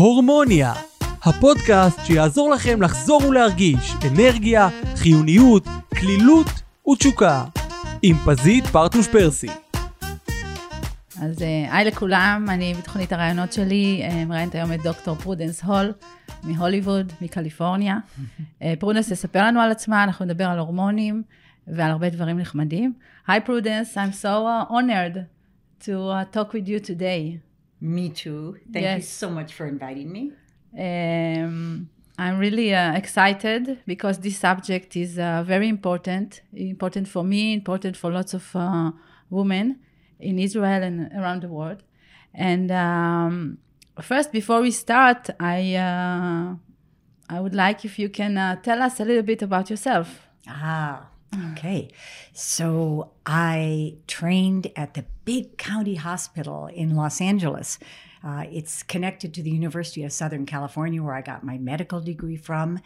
הורמוניה, הפודקאסט שיעזור לכם לחזור ולהרגיש אנרגיה, חיוניות, כלילות ותשוקה. עם פזית פרטוש פרסי. אז אה, היי לכולם, אני בתוכנית הרעיונות שלי אה, מראיינת היום את דוקטור פרודנס הול מהוליווד, מקליפורניה. אה, פרודנס תספר לנו על עצמה, אנחנו נדבר על הורמונים ועל הרבה דברים נחמדים. היי פרודנס, I'm so honored to uh, talk with you today. Me too. Thank you so much for inviting me. Um, I'm really uh, excited because this subject is uh, very important, important for me, important for lots of uh, women in Israel and around the world. And um, first, before we start, I uh, I would like if you can uh, tell us a little bit about yourself. Ah, okay. So I trained at the big county hospital in Los Angeles. Uh, it's connected to the University of Southern California, where I got my medical degree from.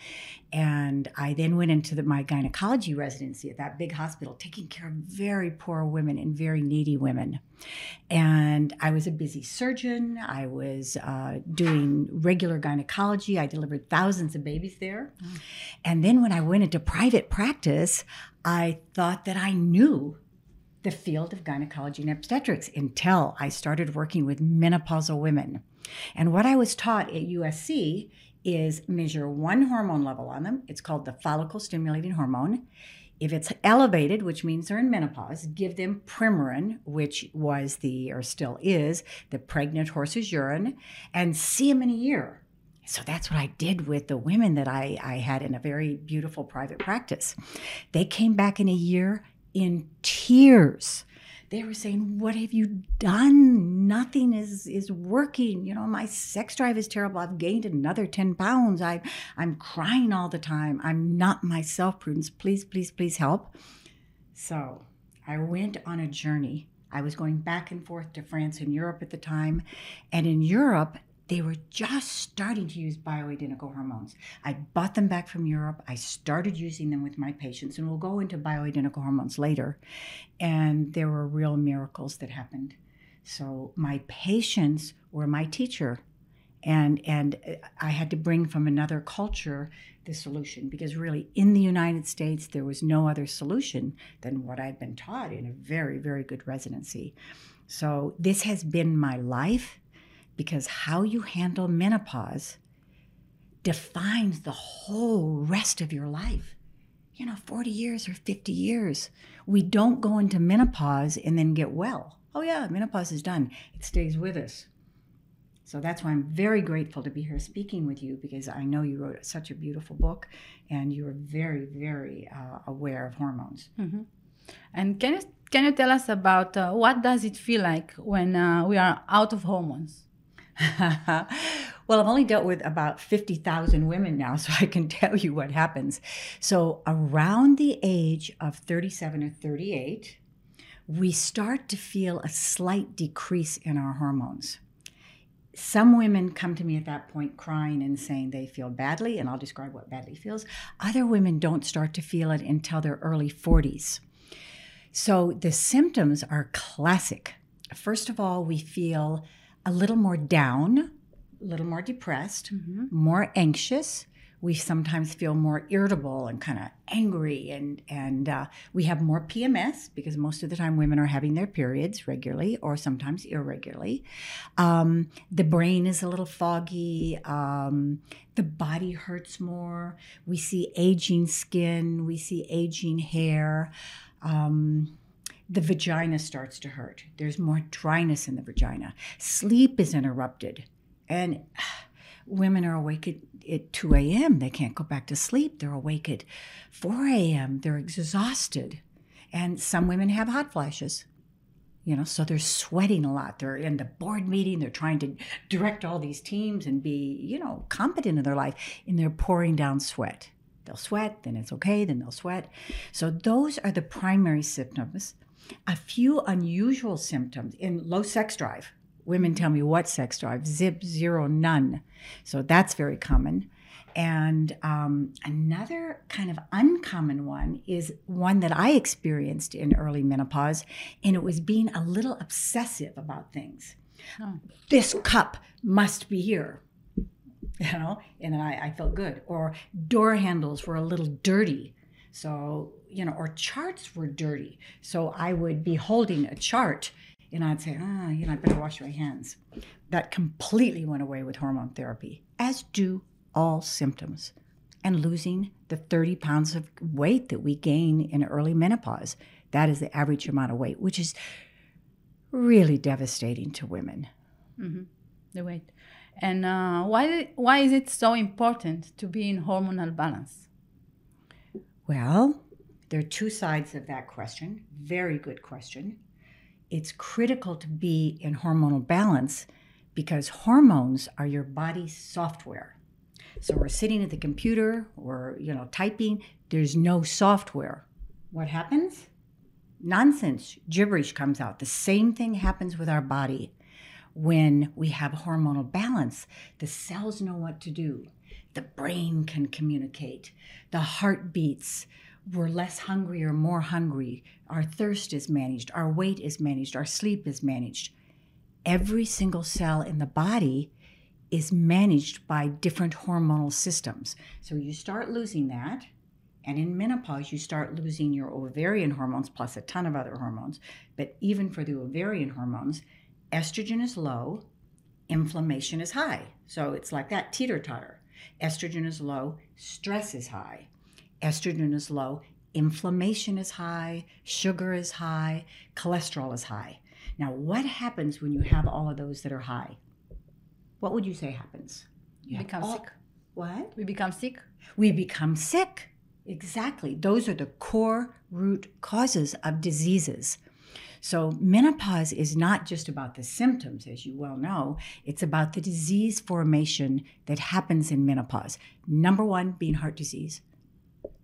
And I then went into the, my gynecology residency at that big hospital, taking care of very poor women and very needy women. And I was a busy surgeon. I was uh, doing regular gynecology. I delivered thousands of babies there. And then when I went into private practice, I thought that I knew the field of gynecology and obstetrics until I started working with menopausal women. And what I was taught at USC is measure one hormone level on them. It's called the follicle stimulating hormone. If it's elevated, which means they're in menopause, give them Premarin, which was the, or still is, the pregnant horse's urine, and see them in a year. So that's what I did with the women that I, I had in a very beautiful private practice. They came back in a year in tears. They were saying, What have you done? Nothing is, is working. You know, my sex drive is terrible. I've gained another 10 pounds. I, I'm crying all the time. I'm not myself, Prudence. Please, please, please help. So I went on a journey. I was going back and forth to France and Europe at the time. And in Europe, they were just starting to use bioidentical hormones. I bought them back from Europe. I started using them with my patients, and we'll go into bioidentical hormones later. And there were real miracles that happened. So my patients were my teacher. And, and uh, I had to bring from another culture the solution because really in the United States there was no other solution than what I'd been taught in a very, very good residency. So this has been my life because how you handle menopause defines the whole rest of your life. You know, 40 years or 50 years. We don't go into menopause and then get well. Oh, yeah, menopause is done. It stays with us. So that's why I'm very grateful to be here speaking with you because I know you wrote such a beautiful book and you're very, very uh, aware of hormones. And can you can you tell us about uh, what does it feel like when uh, we are out of hormones? well, I've only dealt with about 50,000 women now, so I can tell you what happens. So, around the age of 37 or 38, we start to feel a slight decrease in our hormones. Some women come to me at that point crying and saying they feel badly, and I'll describe what badly feels. Other women don't start to feel it until their early 40s. So the symptoms are classic. First of all, we feel a little more down, a little more depressed, more anxious. We sometimes feel more irritable and kind of angry, and and uh, we have more PMS because most of the time women are having their periods regularly or sometimes irregularly. Um, the brain is a little foggy. Um, the body hurts more. We see aging skin. We see aging hair. Um, the vagina starts to hurt. There's more dryness in the vagina. Sleep is interrupted. And women are awake at, at 2 a.m. They can't go back to sleep. They're awake at 4 a.m. They're exhausted. And some women have hot flashes. You know, so they're sweating a lot. They're in the board meeting. They're trying to direct all these teams and be, you know, competent in their life. And they're pouring down sweat. They'll sweat, then it's okay, then they'll sweat. So those are the primary symptoms. A few unusual symptoms in low sex drive. Women tell me what sex drive? Zip, zero, none. So that's very common. And um, another kind of uncommon one is one that I experienced in early menopause, and it was being a little obsessive about things. This cup must be here. you know, and I, I felt good. Or door handles were a little dirty. So, you know, or charts were dirty. So I would be holding a chart and I'd say, ah, you know, I better wash my hands. That completely went away with hormone therapy, as do all symptoms. And losing the 30 pounds of weight that we gain in early menopause. That is the average amount of weight, which is really devastating to women. Mm-hmm. The weight. And uh, why, why is it so important to be in hormonal balance? Well, there are two sides of that question. Very good question. It's critical to be in hormonal balance because hormones are your body's software. So we're sitting at the computer, or you know, typing, there's no software. What happens? Nonsense, gibberish comes out. The same thing happens with our body when we have hormonal balance. The cells know what to do. The brain can communicate. The heart beats. We're less hungry or more hungry. Our thirst is managed. Our weight is managed. Our sleep is managed. Every single cell in the body is managed by different hormonal systems. So you start losing that. And in menopause, you start losing your ovarian hormones plus a ton of other hormones. But even for the ovarian hormones, estrogen is low, inflammation is high. So it's like that teeter totter. Estrogen is low, stress is high. Estrogen is low, inflammation is high, sugar is high, cholesterol is high. Now, what happens when you have all of those that are high? What would you say happens? You become all, sick. What? We become sick. We become sick. Exactly. Those are the core root causes of diseases. So, menopause is not just about the symptoms, as you well know, it's about the disease formation that happens in menopause. Number one being heart disease.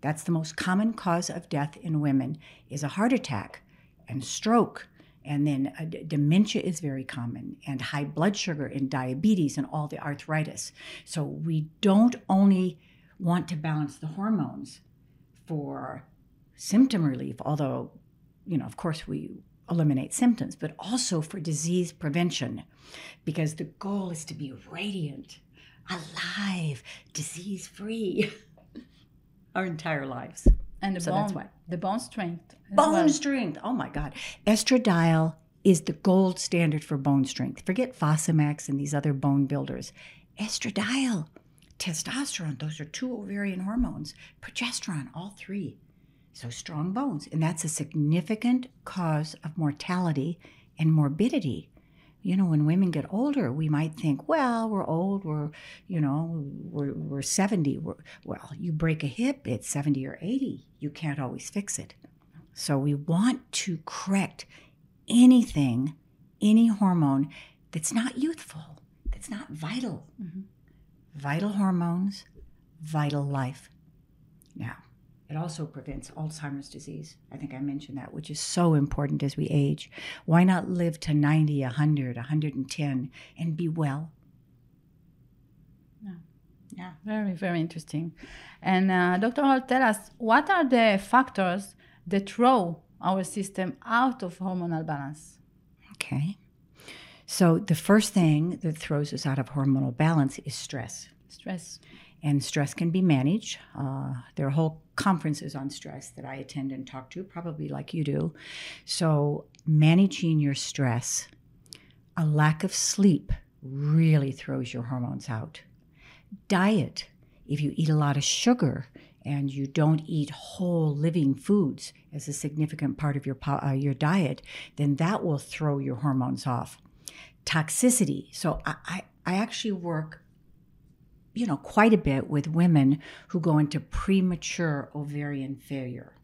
That's the most common cause of death in women is a heart attack and stroke and then uh, dementia is very common and high blood sugar and diabetes and all the arthritis so we don't only want to balance the hormones for symptom relief although you know of course we eliminate symptoms but also for disease prevention because the goal is to be radiant alive disease free our entire lives and the so bone, that's why the bone strength. Bone well. strength. Oh my God. Estradiol is the gold standard for bone strength. Forget Fosamax and these other bone builders. Estradiol, testosterone, those are two ovarian hormones, progesterone, all three. So strong bones. And that's a significant cause of mortality and morbidity. You know, when women get older, we might think, well, we're old, we're, you know, we're, we're 70. We're, well, you break a hip, it's 70 or 80. You can't always fix it. So we want to correct anything, any hormone that's not youthful, that's not vital. Mm-hmm. Vital hormones, vital life. Now, it also prevents Alzheimer's disease. I think I mentioned that, which is so important as we age. Why not live to 90, 100, 110 and be well? Yeah. Yeah. Very, very interesting. And uh, Dr. Hall, tell us what are the factors that throw our system out of hormonal balance? Okay. So, the first thing that throws us out of hormonal balance is stress. Stress. And stress can be managed. Uh, there are whole conferences on stress that I attend and talk to, probably like you do. So, managing your stress, a lack of sleep really throws your hormones out. Diet, if you eat a lot of sugar and you don't eat whole living foods as a significant part of your, uh, your diet, then that will throw your hormones off. Toxicity. So, I, I, I actually work you know, quite a bit with women who go into premature ovarian failure.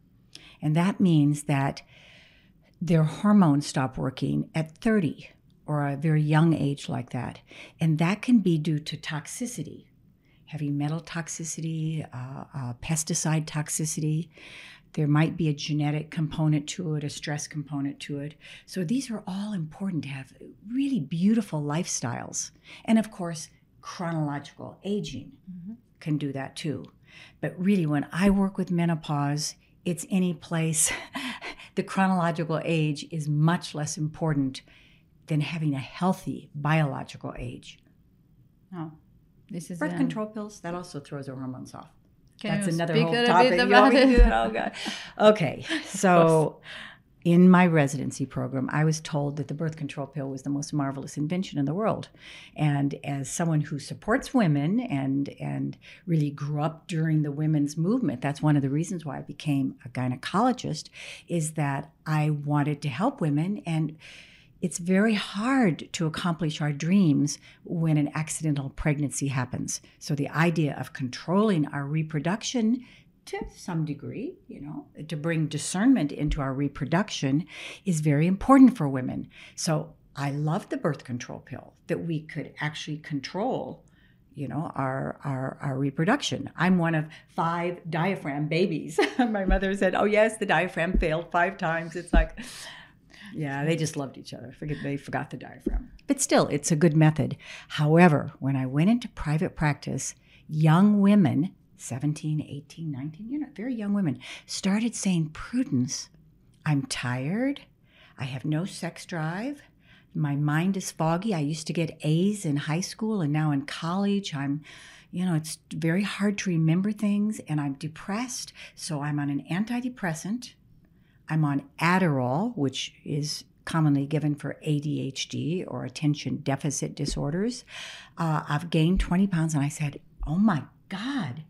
And that means that their hormones stop working at 30 or a very young age like that. And that can be due to toxicity, heavy metal toxicity, uh, uh, pesticide toxicity. There might be a genetic component to it, a stress component to it. So these are all important to have really beautiful lifestyles. And of course, chronological aging can do that too. But really, when I work with menopause, it's any place. the chronological age is much less important than having a healthy biological age. Oh, This is Birth um, control pills, that also throws our hormones off. Can That's another whole topic. bit You about want me to it? Oh, God. Okay, so in my residency program, I was told that the birth control pill was the most marvelous invention in the world. And as someone who supports women and and really grew up during the women's movement, that's one of the reasons why I became a gynecologist, is that I wanted to help women and it's very hard to accomplish our dreams when an accidental pregnancy happens. So the idea of controlling our reproduction to some degree, you know, to bring discernment into our reproduction is very important for women. So I love the birth control pill that we could actually control you know our, our our reproduction i'm one of five diaphragm babies my mother said oh yes the diaphragm failed five times it's like yeah, they just loved each other. Forget they forgot the diaphragm. But still, it's a good method. However, when I went into private practice, young women, 17, 18, 19, you know, very young women, started saying, Prudence, I'm tired. I have no sex drive. My mind is foggy. I used to get A's in high school, and now in college, I'm, you know, it's very hard to remember things, and I'm depressed. So I'm on an antidepressant. I'm on Adderall, which is commonly given for ADHD or attention deficit disorders. Uh, I've gained 20 pounds, and I said, Oh my God,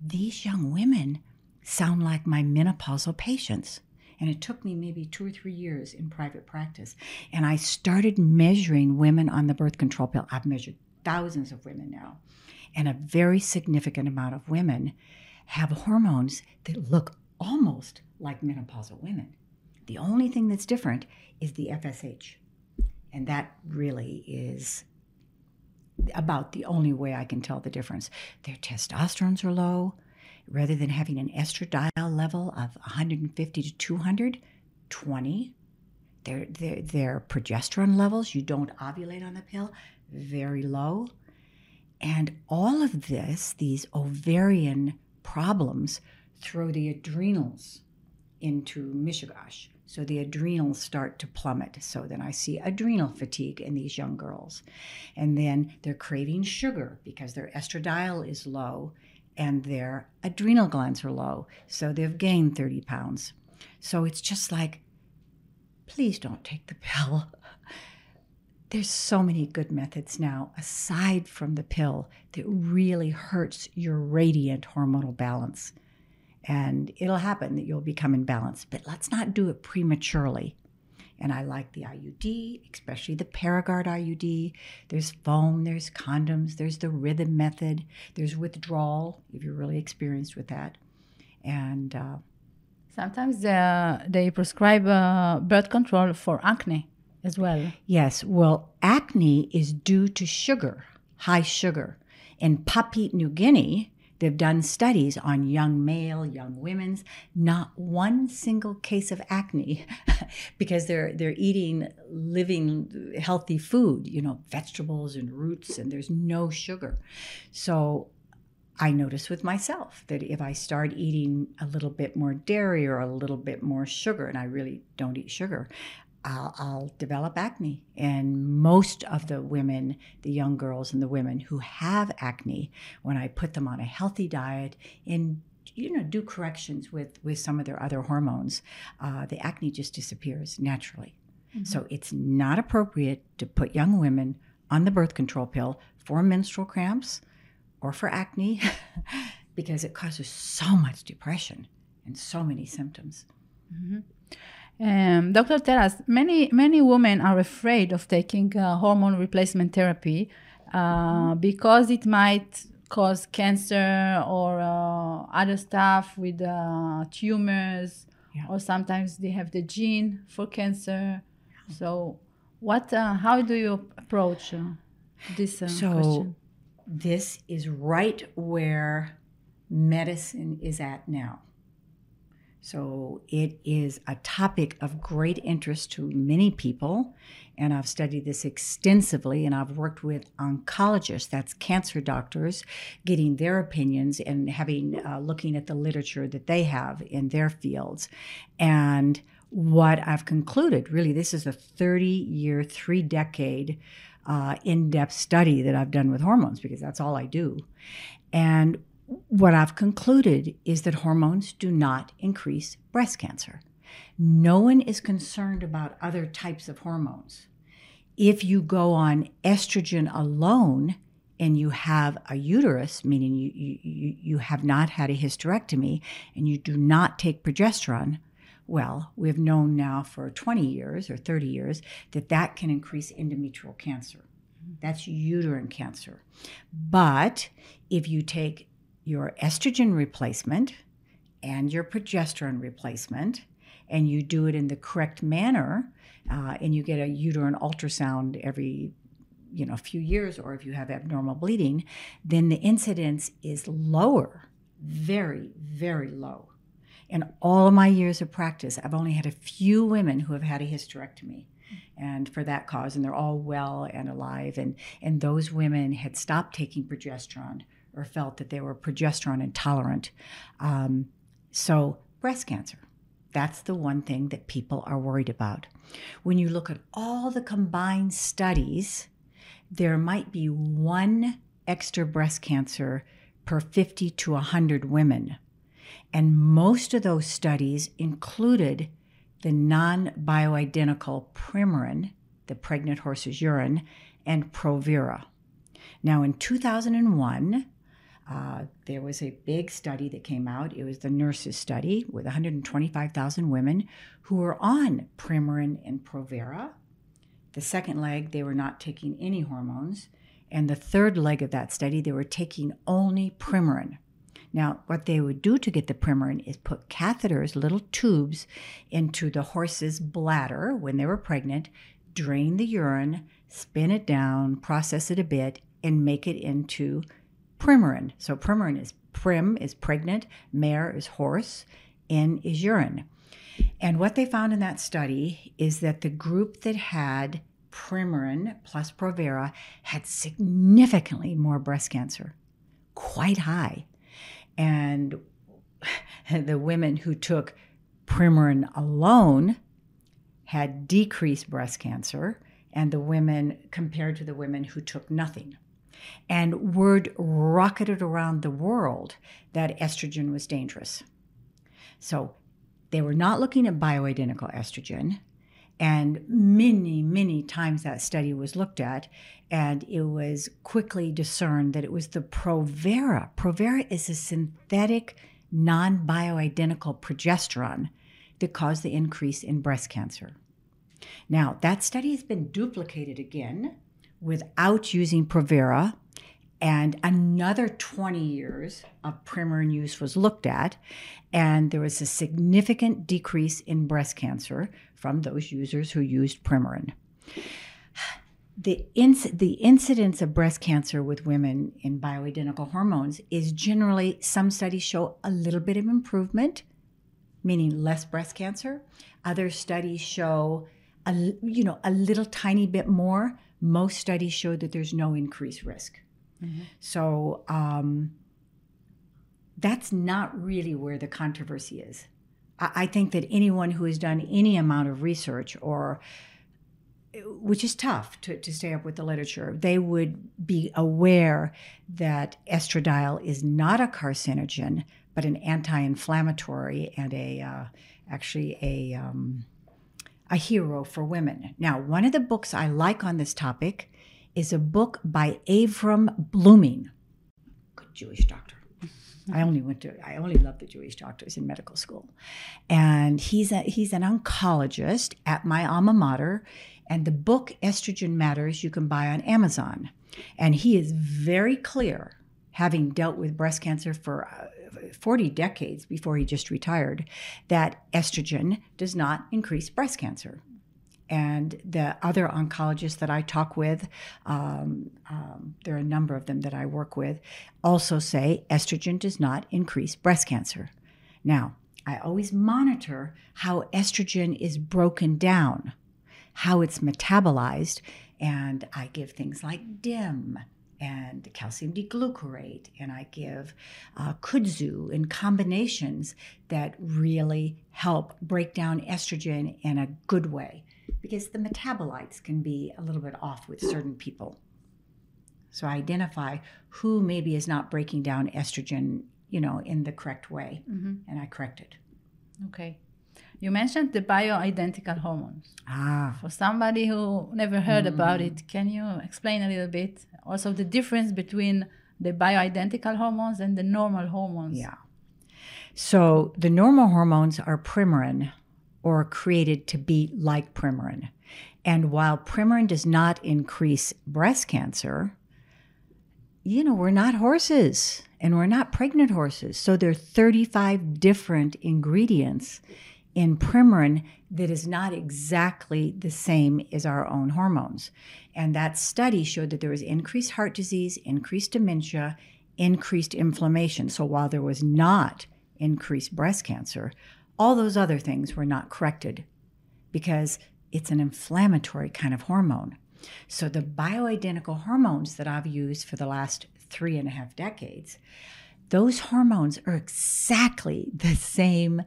these young women sound like my menopausal patients. And it took me maybe two or three years in private practice. And I started measuring women on the birth control pill. I've measured thousands of women now. And a very significant amount of women have hormones that look almost like menopausal women. The only thing that's different is the FSH. And that really is about the only way I can tell the difference. Their testosterones are low. Rather than having an estradiol level of 150 to 200, 20. Their, their, their progesterone levels, you don't ovulate on the pill, very low. And all of this, these ovarian problems, throw the adrenals into mishigash. So the adrenals start to plummet. So then I see adrenal fatigue in these young girls. And then they're craving sugar because their estradiol is low and their adrenal glands are low. So they've gained 30 pounds. So it's just like, please don't take the pill. There's so many good methods now, aside from the pill, that really hurts your radiant hormonal balance and it'll happen that you'll become imbalanced. But let's not do it prematurely. And I like the IUD, especially the Paragard IUD. There's foam, there's condoms, there's the rhythm method, there's withdrawal if you're really experienced with that. And uh, Sometimes uh, they prescribe uh, birth control for acne as well. yes, well, acne is due to sugar, high sugar. In Papua New Guinea, they've done studies on young male, young women's, not one single case of acne because they're they're eating living healthy food, you know, vegetables and roots and there's no sugar. So I notice with myself that if I start eating a little bit more dairy or a little bit more sugar, and I really don't eat sugar, I'll, I'll develop acne. And most of the women, the young girls and the women who have acne, when I put them on a healthy diet and you know do corrections with with some of their other hormones, uh, the acne just disappears naturally. So it's not appropriate to put young women on the birth control pill for menstrual cramps or for acne because it causes so much depression and so many symptoms. Um, Dr. Teras, many many women are afraid of taking uh, hormone replacement therapy uh, because it might cause cancer or uh, other stuff with uh, tumors, Yeah. or sometimes they have the gene for cancer. So, what? Uh, how do you approach uh, this uh, So question? this is right where medicine is at now. So it is a topic of great interest to many people. And I've studied this extensively, and I've worked with oncologists, that's cancer doctors, getting their opinions and having uh, looking at the literature that they have in their fields. And what I've concluded really, this is a 30 year, three decade uh, in depth study that I've done with hormones because that's all I do. And what I've concluded is that hormones do not increase breast cancer. No one is concerned about other types of hormones. If you go on estrogen alone and you have a uterus, meaning you, you, you have not had a hysterectomy and you do not take progesterone, well, we've known now for 20 years or 30 years that that can increase endometrial cancer. That's uterine cancer. But if you take your estrogen replacement and your progesterone replacement, and you do it in the correct manner, uh, and you get a uterine ultrasound every you know a few years or if you have abnormal bleeding then the incidence is lower very very low. In all my years of practice i've only had a few women who have had a hysterectomy and for that cause and they're all well and alive and and those women had stopped taking progesterone or felt that they were progesterone intolerant um, so breast cancer that's the one thing that people are worried about. When you look at all the combined studies, there might be one extra breast cancer per 50 to 100 women. And most of those studies included the non bioidentical Premarin, the pregnant horse's urine, and Provera. Now, in 2001, uh, there was a big study that came out. It was the nurses study with 125,000 women who were on Premarin and Provera. The second leg, they were not taking any hormones. And the third leg of that study, they were taking only Premarin. Now, what they would do to get the Premarin is put catheters, little tubes, into the horse's bladder when they were pregnant, drain the urine, spin it down, process it a bit, and make it into Premarin. So Premarin is prim is pregnant, mare is horse, in is urine. And what they found in that study is that the group that had Premarin plus Provera had significantly more breast cancer, quite high. And the women who took Premarin alone had decreased breast cancer, and the women compared to the women who took nothing. And word rocketed around the world that estrogen was dangerous. So they were not looking at bioidentical estrogen. And many, many times that study was looked at, and it was quickly discerned that it was the Provera. Provera is a synthetic, non bioidentical progesterone that caused the increase in breast cancer. Now, that study has been duplicated again without using Provera, and another 20 years of Premarin use was looked at, and there was a significant decrease in breast cancer from those users who used Premarin. The, inc- the incidence of breast cancer with women in bioidentical hormones is generally, some studies show a little bit of improvement, meaning less breast cancer. Other studies show a, you know, a little tiny bit more, most studies show that there's no increased risk. Mm-hmm. So um, that's not really where the controversy is. I, I think that anyone who has done any amount of research or which is tough to, to stay up with the literature, they would be aware that estradiol is not a carcinogen, but an anti-inflammatory and a uh, actually a um, a hero for women. Now, one of the books I like on this topic is a book by Avrum Bluming, good Jewish doctor. I only went to I only love the Jewish doctors in medical school. And he's a he's an oncologist at my alma mater and the book Estrogen Matters you can buy on Amazon. And he is very clear having dealt with breast cancer for uh, 40 decades before he just retired, that estrogen does not increase breast cancer. And the other oncologists that I talk with, um, um, there are a number of them that I work with, also say estrogen does not increase breast cancer. Now, I always monitor how estrogen is broken down, how it's metabolized, and I give things like DIM and calcium D-glucarate, and I give uh, kudzu in combinations that really help break down estrogen in a good way. because the metabolites can be a little bit off with certain people. So I identify who maybe is not breaking down estrogen, you know, in the correct way, Mm-hmm. and I correct it. Okay. You mentioned the bioidentical hormones. Ah, For somebody who never heard about Mm. it, can you explain a little bit also the difference between the bioidentical hormones and the normal hormones? yeah. So the normal hormones are Premarin or created to be like Premarin. And while Premarin does not increase breast cancer, you know, we're not horses and we're not pregnant horses. So there are 35 different ingredients in Premarin that is not exactly the same as our own hormones. And that study showed that there was increased heart disease, increased dementia, increased inflammation. So while there was not increased breast cancer, all those other things were not corrected because it's an inflammatory kind of hormone. So the bioidentical hormones that I've used for the last three and a half decades, those hormones are exactly the same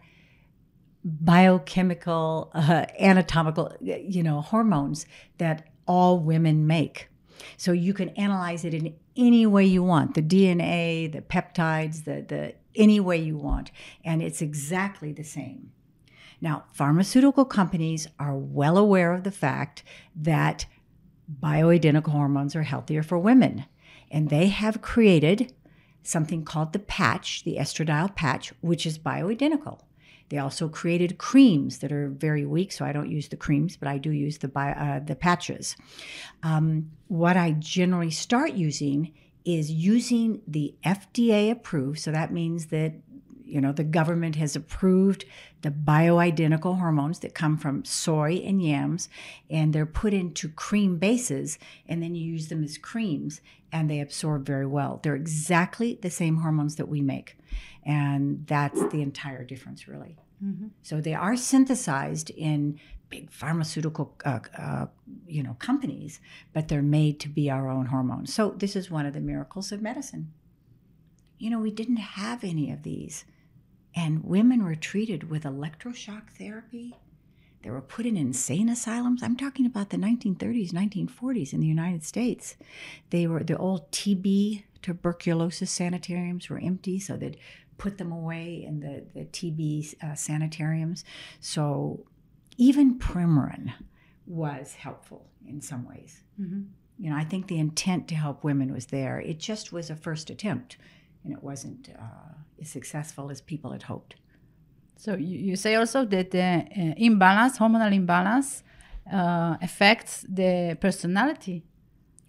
biochemical, uh, anatomical, you know, hormones that all women make. So you can analyze it in any way you want, the DNA, the peptides, the, the any way you want, and it's exactly the same. Now, pharmaceutical companies are well aware of the fact that bioidentical hormones are healthier for women, and they have created something called the patch, the estradiol patch, which is bioidentical. They also created creams that are very weak, so I don't use the creams, but I do use the uh, the patches. Um, what I generally start using is using the FDA approved, so that means that you know the government has approved the bioidentical hormones that come from soy and yams, and they're put into cream bases, and then you use them as creams, and they absorb very well. They're exactly the same hormones that we make, and that's the entire difference, really. Mhm. So they are synthesized in big pharmaceutical, uh, uh, you know, companies, but they're made to be our own hormones. So this is one of the miracles of medicine. You know, we didn't have any of these, and women were treated with electroshock therapy. They were put in insane asylums. I'm talking about the 1930s, 1940s in the United States. They were the old TB tuberculosis sanitariums were empty, so they'd put them away in the, the TB uh, sanitariums. So even Premarin was helpful in some ways. Mhm. You know, I think the intent to help women was there. It just was a first attempt, and it wasn't uh, as successful as people had hoped. So you, you say also that the uh, imbalance, hormonal imbalance, uh, affects the personality,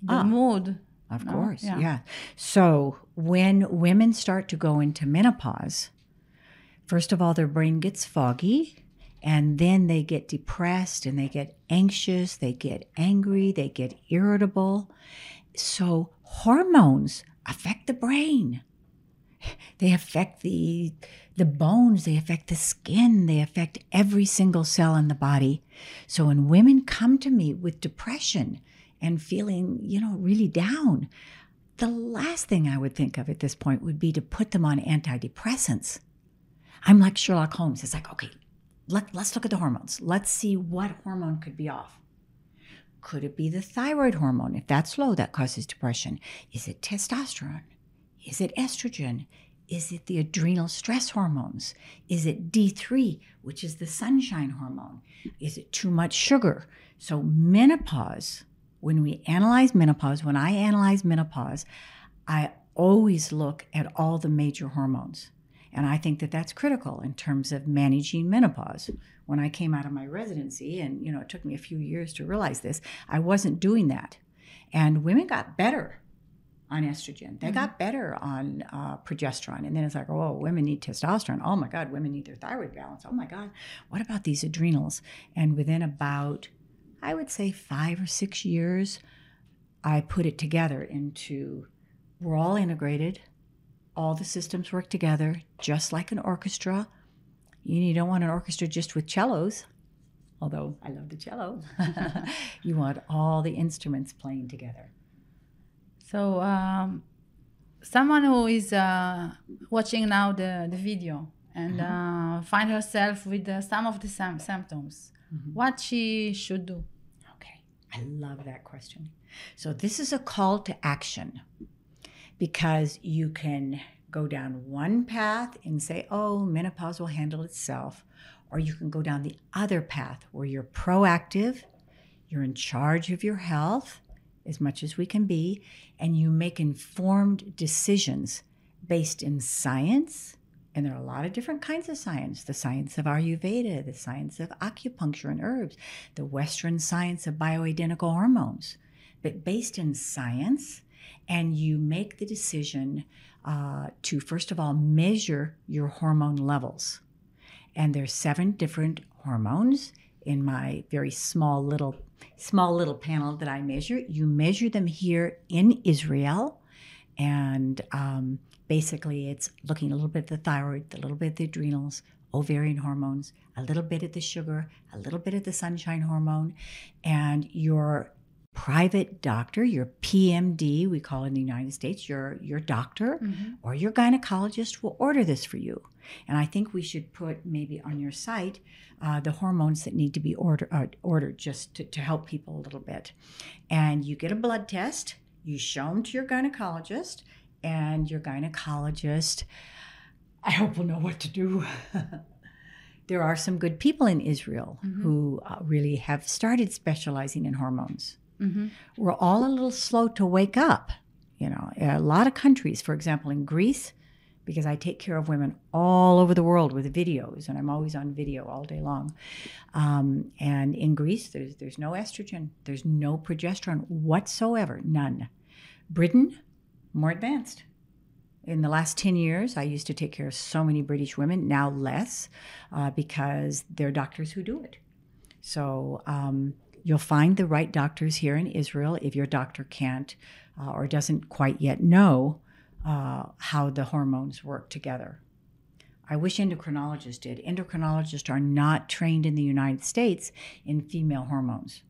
the Ah. mood. Of No? course, Yeah. yeah. So when women start to go into menopause, first of all, their brain gets foggy, and then they get depressed and they get anxious, they get angry, they get irritable. So hormones affect the brain. They affect the the bones, they affect the skin, they affect every single cell in the body. So when women come to me with depression and feeling, you know, really down, the last thing I would think of at this point would be to put them on antidepressants. I'm like Sherlock Holmes. It's like, okay, let, let's look at the hormones. Let's see what hormone could be off. Could it be the thyroid hormone? If that's low, that causes depression. Is it testosterone? Is it estrogen? Is it the adrenal stress hormones? Is it D3, which is the sunshine hormone? Is it too much sugar? So, menopause, when we analyze menopause, when I analyze menopause, I always look at all the major hormones. And I think that that's critical in terms of managing menopause. When I came out of my residency, and you know, it took me a few years to realize this, I wasn't doing that. And women got better on estrogen. They got better on uh, progesterone. And then it's like, oh, women need testosterone. Oh my God, women need their thyroid balance. Oh my God, what about these adrenals? And within about, I would say, five or six years, I put it together into we're all integrated. All the systems work together, just like an orchestra. You, you don't want an orchestra just with cellos, although I love the cello. you want all the instruments playing together. So um, someone who is uh, watching now the, the video and uh, find herself with uh, some of the sym- symptoms, what she should do. Okay, I love that question. So, this is a call to action because you can go down one path and say, oh, menopause will handle itself. Or you can go down the other path where you're proactive, you're in charge of your health as much as we can be, and you make informed decisions based in science. And there are a lot of different kinds of science the science of Ayurveda, the science of acupuncture and herbs, the Western science of bioidentical hormones, but based in science. And you make the decision uh, to, first of all, measure your hormone levels. And there's seven different hormones in my very small little small little panel that I measure. You measure them here in Israel, and um, basically it's looking a little bit at the thyroid, a little bit at the adrenals, ovarian hormones, a little bit at the sugar, a little bit at the sunshine hormone, and your private doctor, your PMD, we call it in the United States, your your doctor Mhm. or your gynecologist will order this for you. And I think we should put maybe on your site uh, the hormones that need to be order, uh, ordered just to, to help people a little bit. And you get a blood test, you show them to your gynecologist, and your gynecologist, I hope, will know what to do. there are some good people in Israel Mhm. who uh, really have started specializing in hormones Mhm. we're all a little slow to wake up. You know, a lot of countries, for example, in Greece, because I take care of women all over the world with videos, and I'm always on video all day long. Um, and in Greece, there's there's no estrogen, there's no progesterone whatsoever, none. Britain, more advanced. In the last 10 years, I used to take care of so many British women, now less, uh, because they're doctors who do it. So um, you'll find the right doctors here in Israel if your doctor can't uh, or doesn't quite yet know uh, how the hormones work together. I wish endocrinologists did. Endocrinologists are not trained in the United States in female hormones.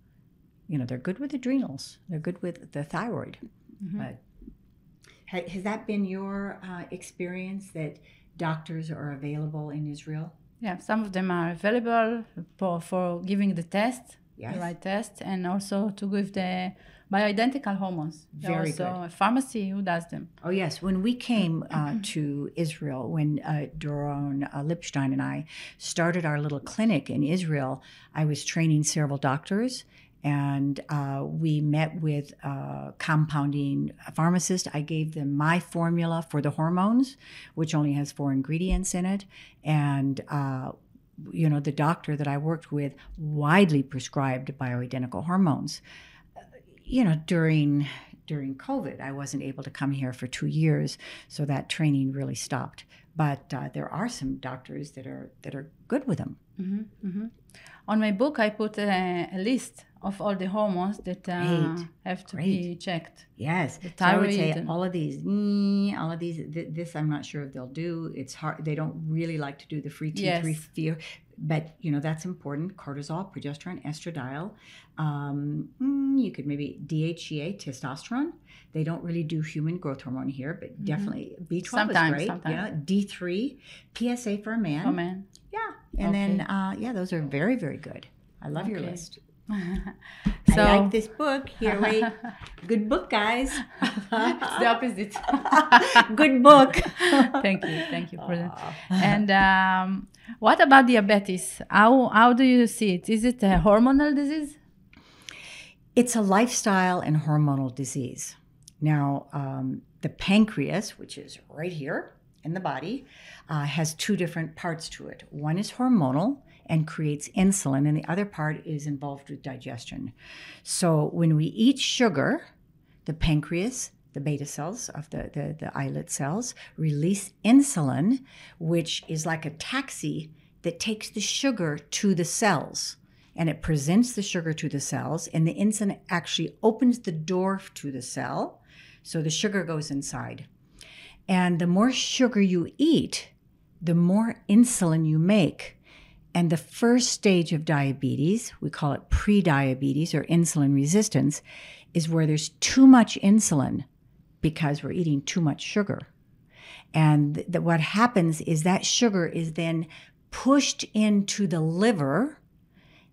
You know, they're good with adrenals, they're good with the thyroid. Mhm. But has that been your uh, experience that doctors are available in Israel? Yeah, some of them are available for, for giving the test, Yes. the right test, and also to give the bioidentical hormones. Very also good. a pharmacy who does them. Oh yes, when we came uh, to Israel, when uh, Doron uh, Lipstein and I started our little clinic in Israel, I was training several doctors, and uh, we met with uh, compounding pharmacist. I gave them my formula for the hormones, which only has four ingredients in it, and. You know, the doctor that I worked with widely prescribed bioidentical hormones. You know, during during COVID, I wasn't able to come here for two years, so that training really stopped. But uh, there are some doctors that are that are good with them. hmm hmm On my book, I put a, a list of all the hormones that uh, have to Great. be checked. Yes, The so would say thyroid all of these, mm, all of these. Th- this I'm not sure if they'll do. It's hard. They don't really like to do the free T3 Yes. fear, but you know that's important. Cortisol, progesterone, estradiol. Um, mm, you could maybe DHEA, testosterone. They don't really do human growth hormone here, but definitely B12 Mm-hmm. Sometimes, is great. sometimes. Yeah, D3, PSA for a man. Oh man. Yeah, and then uh, yeah, those are very very good. I love your list. So I like this book. Here, wait, good book, guys. it's the opposite. good book. thank you, thank you for that. And um, what about diabetes? How how do you see it? Is it a hormonal disease? It's a lifestyle and hormonal disease. Now, um, the pancreas, which is right here in the body, uh, has two different parts to it. One is hormonal and creates insulin, and the other part is involved with digestion. So, when we eat sugar, the pancreas, the beta cells of the, the, the islet cells, release insulin, which is like a taxi that takes the sugar to the cells and it presents the sugar to the cells, and the insulin actually opens the door to the cell, so the sugar goes inside. And the more sugar you eat, the more insulin you make. And the first stage of diabetes, we call it pre-diabetes or insulin resistance, is where there's too much insulin because we're eating too much sugar. And th- what happens is that sugar is then pushed into the liver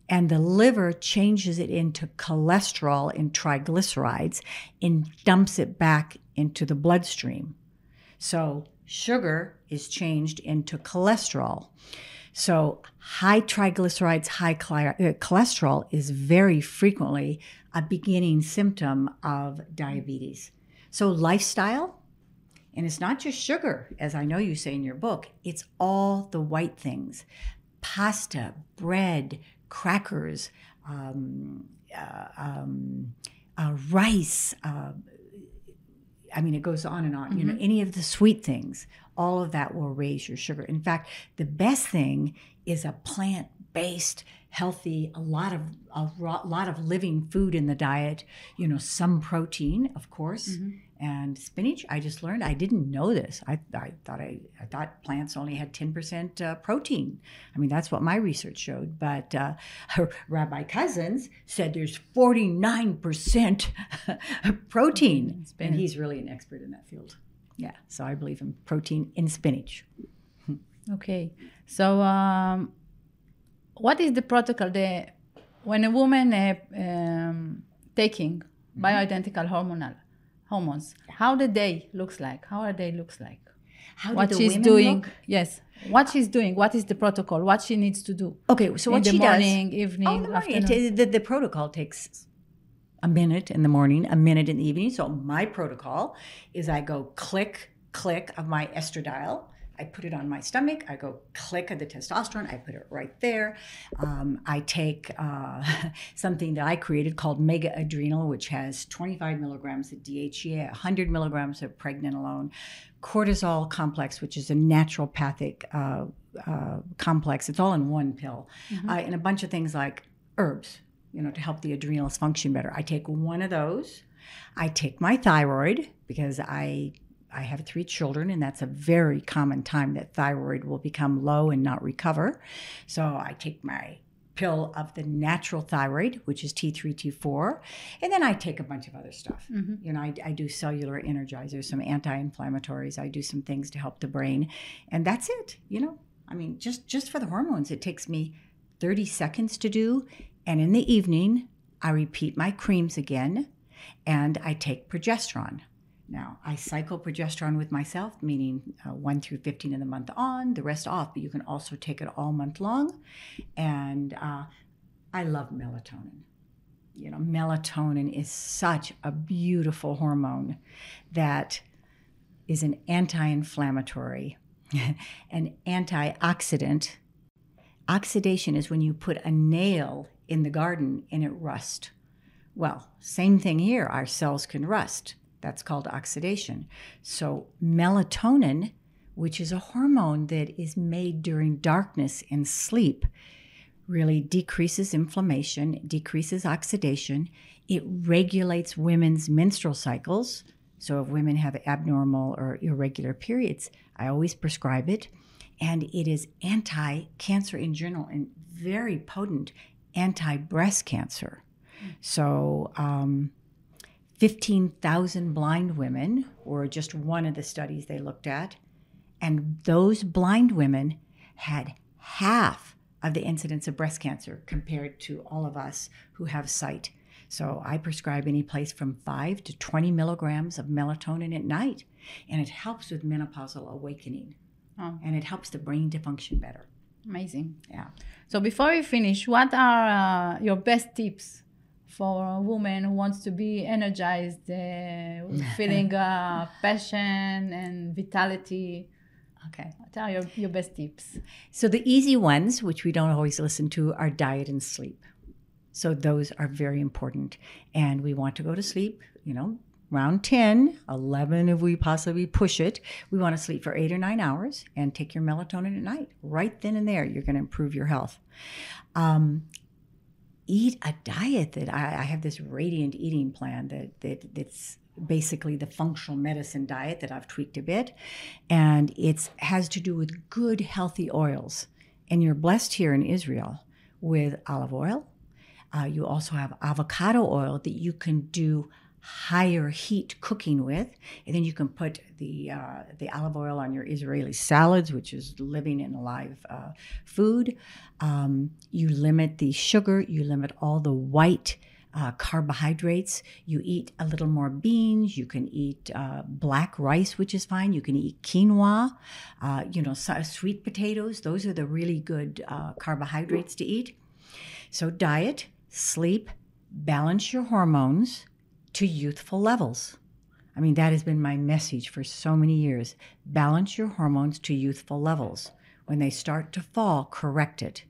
and the liver changes it into cholesterol and triglycerides and dumps it back into the bloodstream. So sugar is changed into cholesterol. So high triglycerides, high uh, cholesterol is very frequently a beginning symptom of diabetes. So lifestyle, and it's not just sugar, as I know you say in your book, it's all the white things pasta, bread, crackers, um, uh, um, uh, rice. Uh, I mean, it goes on and on. Mm-hmm. You know, mm-hmm. any of the sweet things, all of that will raise your sugar. In fact, the best thing is a plant based healthy a lot of a lot of living food in the diet you know some protein of course mm-hmm. and spinach. I just learned i didn't know this. I, I thought I, I thought plants only had 10% uh, protein. I mean that's what my research showed but uh, rabbi Cousens said there's 49% protein. And he's really an expert in that field yeah so i believe in protein in spinach okay so um, what is the protocol the when a woman uh, um, taking mm-hmm. bioidentical hormonal hormones how the day looks like how a day looks like how what she's doing look? yes what she's doing what is the protocol what she needs to do okay so what she morning does, evening oh, the, morning. It, the, the protocol takes a minute in the morning a minute in the evening so my protocol is i go click click of my estradiol I put it on my stomach. I go click of the testosterone. I put it right there. Um, I take uh, something that I created called Mega Adrenal, which has 25 milligrams of DHEA, 100 milligrams of pregnenolone, cortisol complex, which is a naturopathic uh, uh, complex. It's all in one pill, mm-hmm. Uh, and a bunch of things like herbs, you know, to help the adrenals function better. I take one of those. I take my thyroid because I I have three children, and that's a very common time that thyroid will become low and not recover. So I take my pill of the natural thyroid, which is T3, T4, and then I take a bunch of other stuff. Mm-hmm. You know, I, I, do cellular energizers, some anti-inflammatories. I do some things to help the brain, and that's it. You know, I mean, just just for the hormones, it takes me 30 seconds to do, and in the evening, I repeat my creams again, and I take progesterone. Now, I cycle progesterone with myself, meaning uh, 1 through 15 in the month on, the rest off, but you can also take it all month long. And uh, I love melatonin. You know, melatonin is such a beautiful hormone that is an anti inflammatory, an antioxidant. Oxidation is when you put a nail in the garden and it rusts. Well, same thing here. Our cells can rust that's called oxidation. So, melatonin, which is a hormone that is made during darkness and sleep, really decreases inflammation, decreases oxidation. It regulates women's menstrual cycles. So, if women have abnormal or irregular periods, I always prescribe it. And it is anti cancer in general and very potent anti breast cancer. So, um, 15,000 blind women were just one of the studies they looked at. And those blind women had half of the incidence of breast cancer compared to all of us who have sight. So I prescribe any place from 5 to 20 milligrams of melatonin at night. And it helps with menopausal awakening. Oh. And it helps the brain to function better. Amazing. Yeah. So before we finish, what are uh, your best tips for a woman who wants to be energized, uh, feeling uh, passion and vitality. Okay, tell your, your best tips. So, the easy ones, which we don't always listen to, are diet and sleep. So, those are very important. And we want to go to sleep, you know, around 10, 11 if we possibly push it. We want to sleep for eight or nine hours and take your melatonin at night. Right then and there, you're going to improve your health. Um, eat a diet that I, I have this radiant eating plan that, that that's basically the functional medicine diet that I've tweaked a bit. And it has to do with good, healthy oils. And you're blessed here in Israel with olive oil. Uh, you also have avocado oil that you can do higher heat cooking with, and then you can put the uh, the olive oil on your Israeli salads, which is living and alive uh, food. Um, you limit the sugar. You limit all the white. Uh, carbohydrates. You eat a little more beans. You can eat uh, black rice, which is fine. You can eat quinoa. Uh, you know, so- sweet potatoes. Those are the really good uh, carbohydrates to eat. So, diet, sleep, balance your hormones to youthful levels. I mean, that has been my message for so many years. Balance your hormones to youthful levels. When they start to fall, correct it.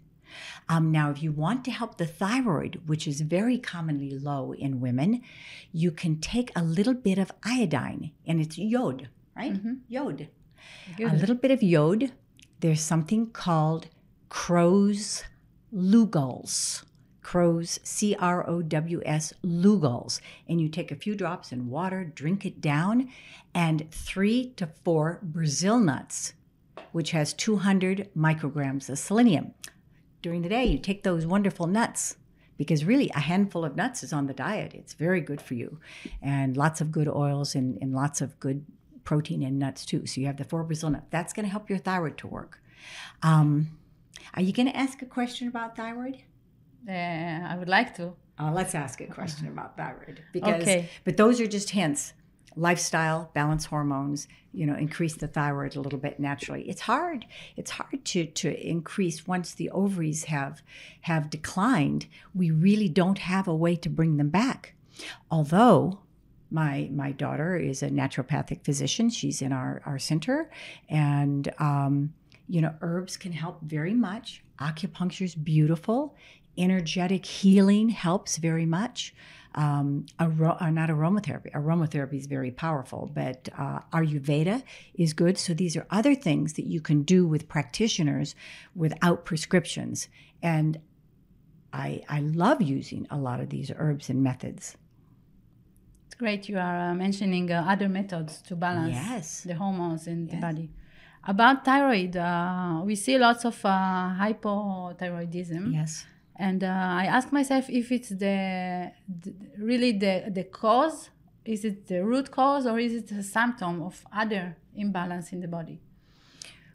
Um, now, if you want to help the thyroid, which is very commonly low in women, you can take a little bit of iodine, and it's yod, right? Yod. A little bit of yod. There's something called Crow's Lugol's. Crow's, C R O W S, Lugol's. And you take a few drops in water, drink it down, and three to four Brazil nuts, which has 200 micrograms of selenium. During the day, you take those wonderful nuts because really a handful of nuts is on the diet. It's very good for you. And lots of good oils and, and lots of good protein in nuts too. So you have the four Brazil nuts. That's going to help your thyroid to work. Um, are you going to ask a question about thyroid? Uh, I would like to. Uh, let's ask a question about thyroid because, Okay. but those are just hints. Lifestyle, balance hormones, you know, increase the thyroid a little bit naturally. It's hard. It's hard to to increase once the ovaries have have declined. We really don't have a way to bring them back. Although my my daughter is a naturopathic physician, she's in our our center, and um, you know, herbs can help very much. Acupuncture is beautiful. Energetic healing helps very much. Um, uh, not aromatherapy. Aromatherapy is very powerful, but uh, Ayurveda is good. So these are other things that you can do with practitioners without prescriptions. And I, I love using a lot of these herbs and methods. It's great you are uh, mentioning uh, other methods to balance Yes. the hormones in the body. About thyroid, uh, we see lots of uh, hypothyroidism. Yes. And uh, I ask myself if it's the, the really the, the cause, is it the root cause or is it a symptom of other imbalance in the body?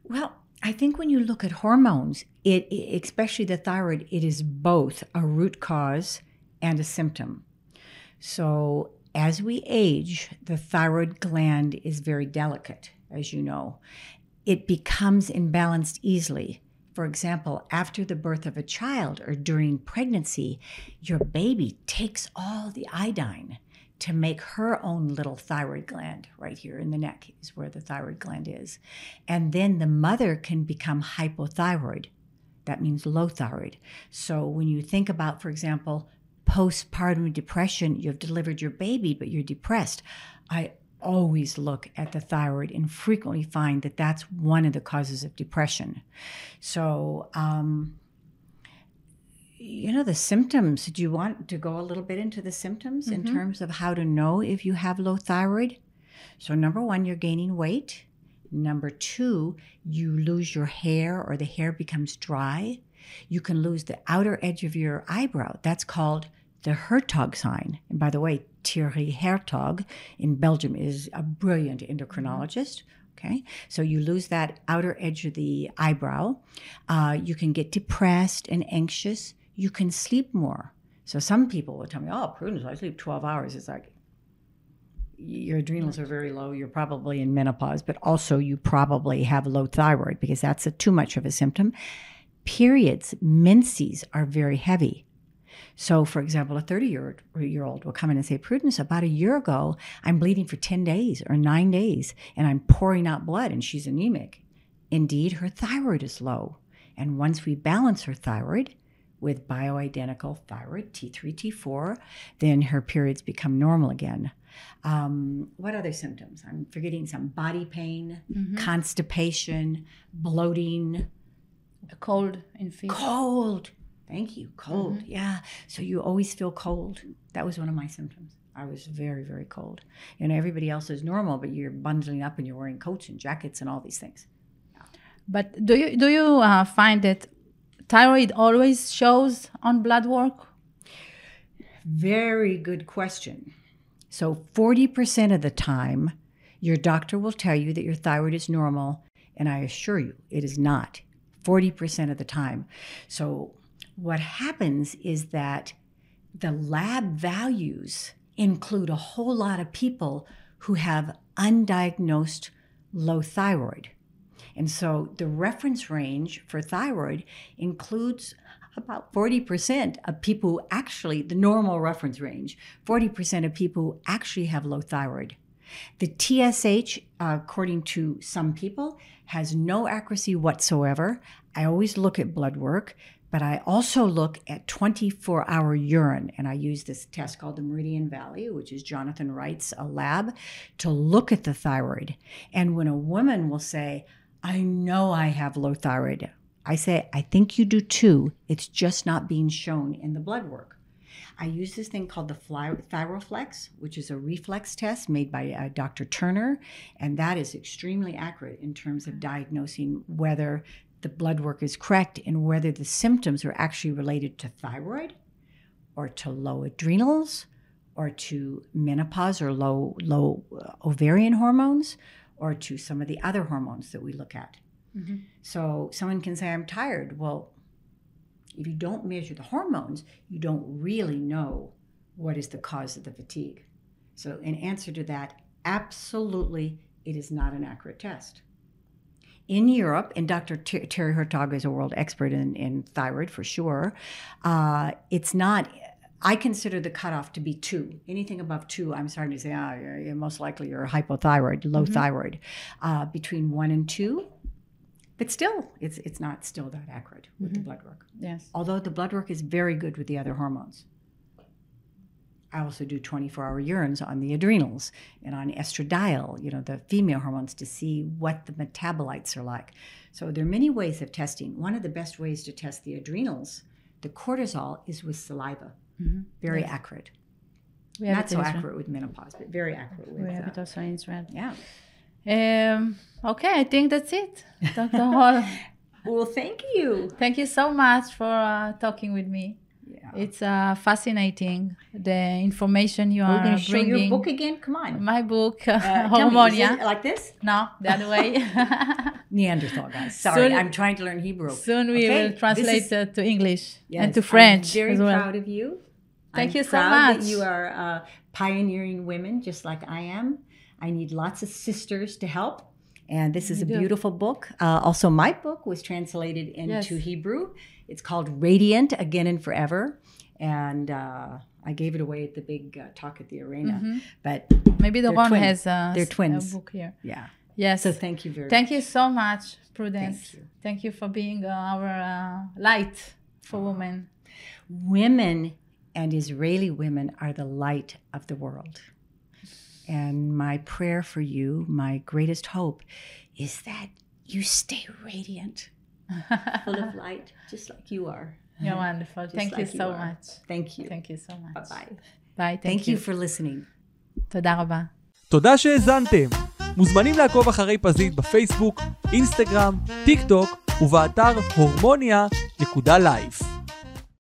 Well, I think when you look at hormones, it, it- especially the thyroid, it is both a root cause and a symptom. So as we age, the thyroid gland is very delicate, as you know. It becomes imbalanced easily. For example, after the birth of a child or during pregnancy, your baby takes all the iodine to make her own little thyroid gland right here in the neck is where the thyroid gland is. And then the mother can become hypothyroid. That means low thyroid. So when you think about, for example, postpartum depression, you've delivered your baby, but you're depressed. I always look at the thyroid and frequently find that that's one of the causes of depression. So, um, you know, the symptoms. Do you want to go a little bit into the symptoms in terms of how to know if you have low thyroid? So, number one, you're gaining weight. Number two, you lose your hair or the hair becomes dry. You can lose the outer edge of your eyebrow. That's called the Hertoghe sign. And by the way, Thierry Hertoghe in Belgium is a brilliant endocrinologist. Okay, so you lose that outer edge of the eyebrow. Uh, you can get depressed and anxious. You can sleep more. So some people will tell me, "Oh, Prudence, I sleep 12 hours." It's like your adrenals are very low. You're probably in menopause, but also you probably have low thyroid because that's a, too much of a symptom. Periods, menses are very heavy. So, for example, a 30 year, year old will come in and say, Prudence, about a year ago, I'm bleeding for 10 days or nine days and I'm pouring out blood and she's anemic. Indeed, her thyroid is low. And once we balance her thyroid with bioidentical thyroid, T3, T4, then her periods become normal again. Um, what other symptoms? I'm forgetting some body pain, constipation, bloating, A cold in feet. cold. Thank you. Cold. Yeah. So you always feel cold. That was one of my symptoms. I was very, very cold. You know, everybody else is normal, but you're bundling up and you're wearing coats and jackets and all these things. But do you do you uh, find that thyroid always shows on blood work? Very good question. So 40% of the time, your doctor will tell you that your thyroid is normal, and I assure you it is not 40% of the time. So what happens is that the lab values include a whole lot of people who have undiagnosed low thyroid. And so the reference range for thyroid includes about 40% of people who actually, the normal reference range, 40% of people who actually have low thyroid. The TSH, uh, according to some people, has no accuracy whatsoever. I always look at blood work, but I also look at 24 hour urine. And I use this test called the Meridian Valley, which is Jonathan Wright's a lab, to look at the thyroid. And when a woman will say, I know I have low thyroid, I say, I think you do too. It's just not being shown in the blood work. I use this thing called the Thyroflex, which is a reflex test made by uh, Dr. Turner, and that is extremely accurate in terms of diagnosing whether the blood work is correct and whether the symptoms are actually related to thyroid or to low adrenals or to menopause or low low uh, ovarian hormones or to some of the other hormones that we look at. Mhm. So someone can say, I'm tired. Well, if you don't measure the hormones, you don't really know what is the cause of the fatigue. So, in answer to that, absolutely, it is not an accurate test. In Europe, and Dr. Ter- Thierry Hertoghe is a world expert in, in thyroid for sure, uh, it's not. I consider the cutoff to be two. Anything above two, I'm starting to say, ah, you're, you're most likely you're hypothyroid, low Mhm. thyroid. Uh, between one and two, but still, it's it's not still that accurate with the Mhm. blood work. Yes. Although the blood work is very good with the other hormones. I also do 24-hour urines on the adrenals and on estradiol, you know, the female hormones, to see what the metabolites are like. So there are many ways of testing. One of the best ways to test the adrenals, the cortisol, is with saliva. Mhm. Very Yes. accurate. We Not so Israel. accurate with menopause, but very accurate with. We have it Uh, also in Israel. yeah. Um, okay, I think that's it. Dr. Hall, Well, thank you. thank you so much for uh, talking with me. It's uh, fascinating the information you We're are going to show your book again. Come on. My book, uh, me, is Hormonia. it like this? No, the other way. Neanderthal guys. Sorry, Soon- I'm trying to learn Hebrew. Soon we Okay, will translate is- uh, to English Yes, and to French I'm very as well. proud of you. Thank I'm you so much. That you are uh, pioneering women just like I am. I need lots of sisters to help. And this is You a do. beautiful book. Uh, also, my book was translated into Yes. Hebrew. It's called Radiant Again and Forever. And uh, I gave it away at the big uh, talk at the arena. Mhm. But Maybe the one twins. has uh, They're twins. a book here. yeah. Yes. So thank you very Thank much. you so much, Prudence. Thank you. Thank you for being uh, our uh, light for women. women and Israeli women are the light of the world. And my prayer for you, my greatest hope, is that you stay radiant, full of light, just like you are. You're wonderful. Just Thank you like you so are. much. Thank you. Thank you so much. Bye bye. ביי. Thank you for listening. תודה רבה. תודה שהאזנתם. מוזמנים לעקוב אחרי פזית בפייסבוק, אינסטגרם, טיק טוק ובאתר הורמוניה.לייף.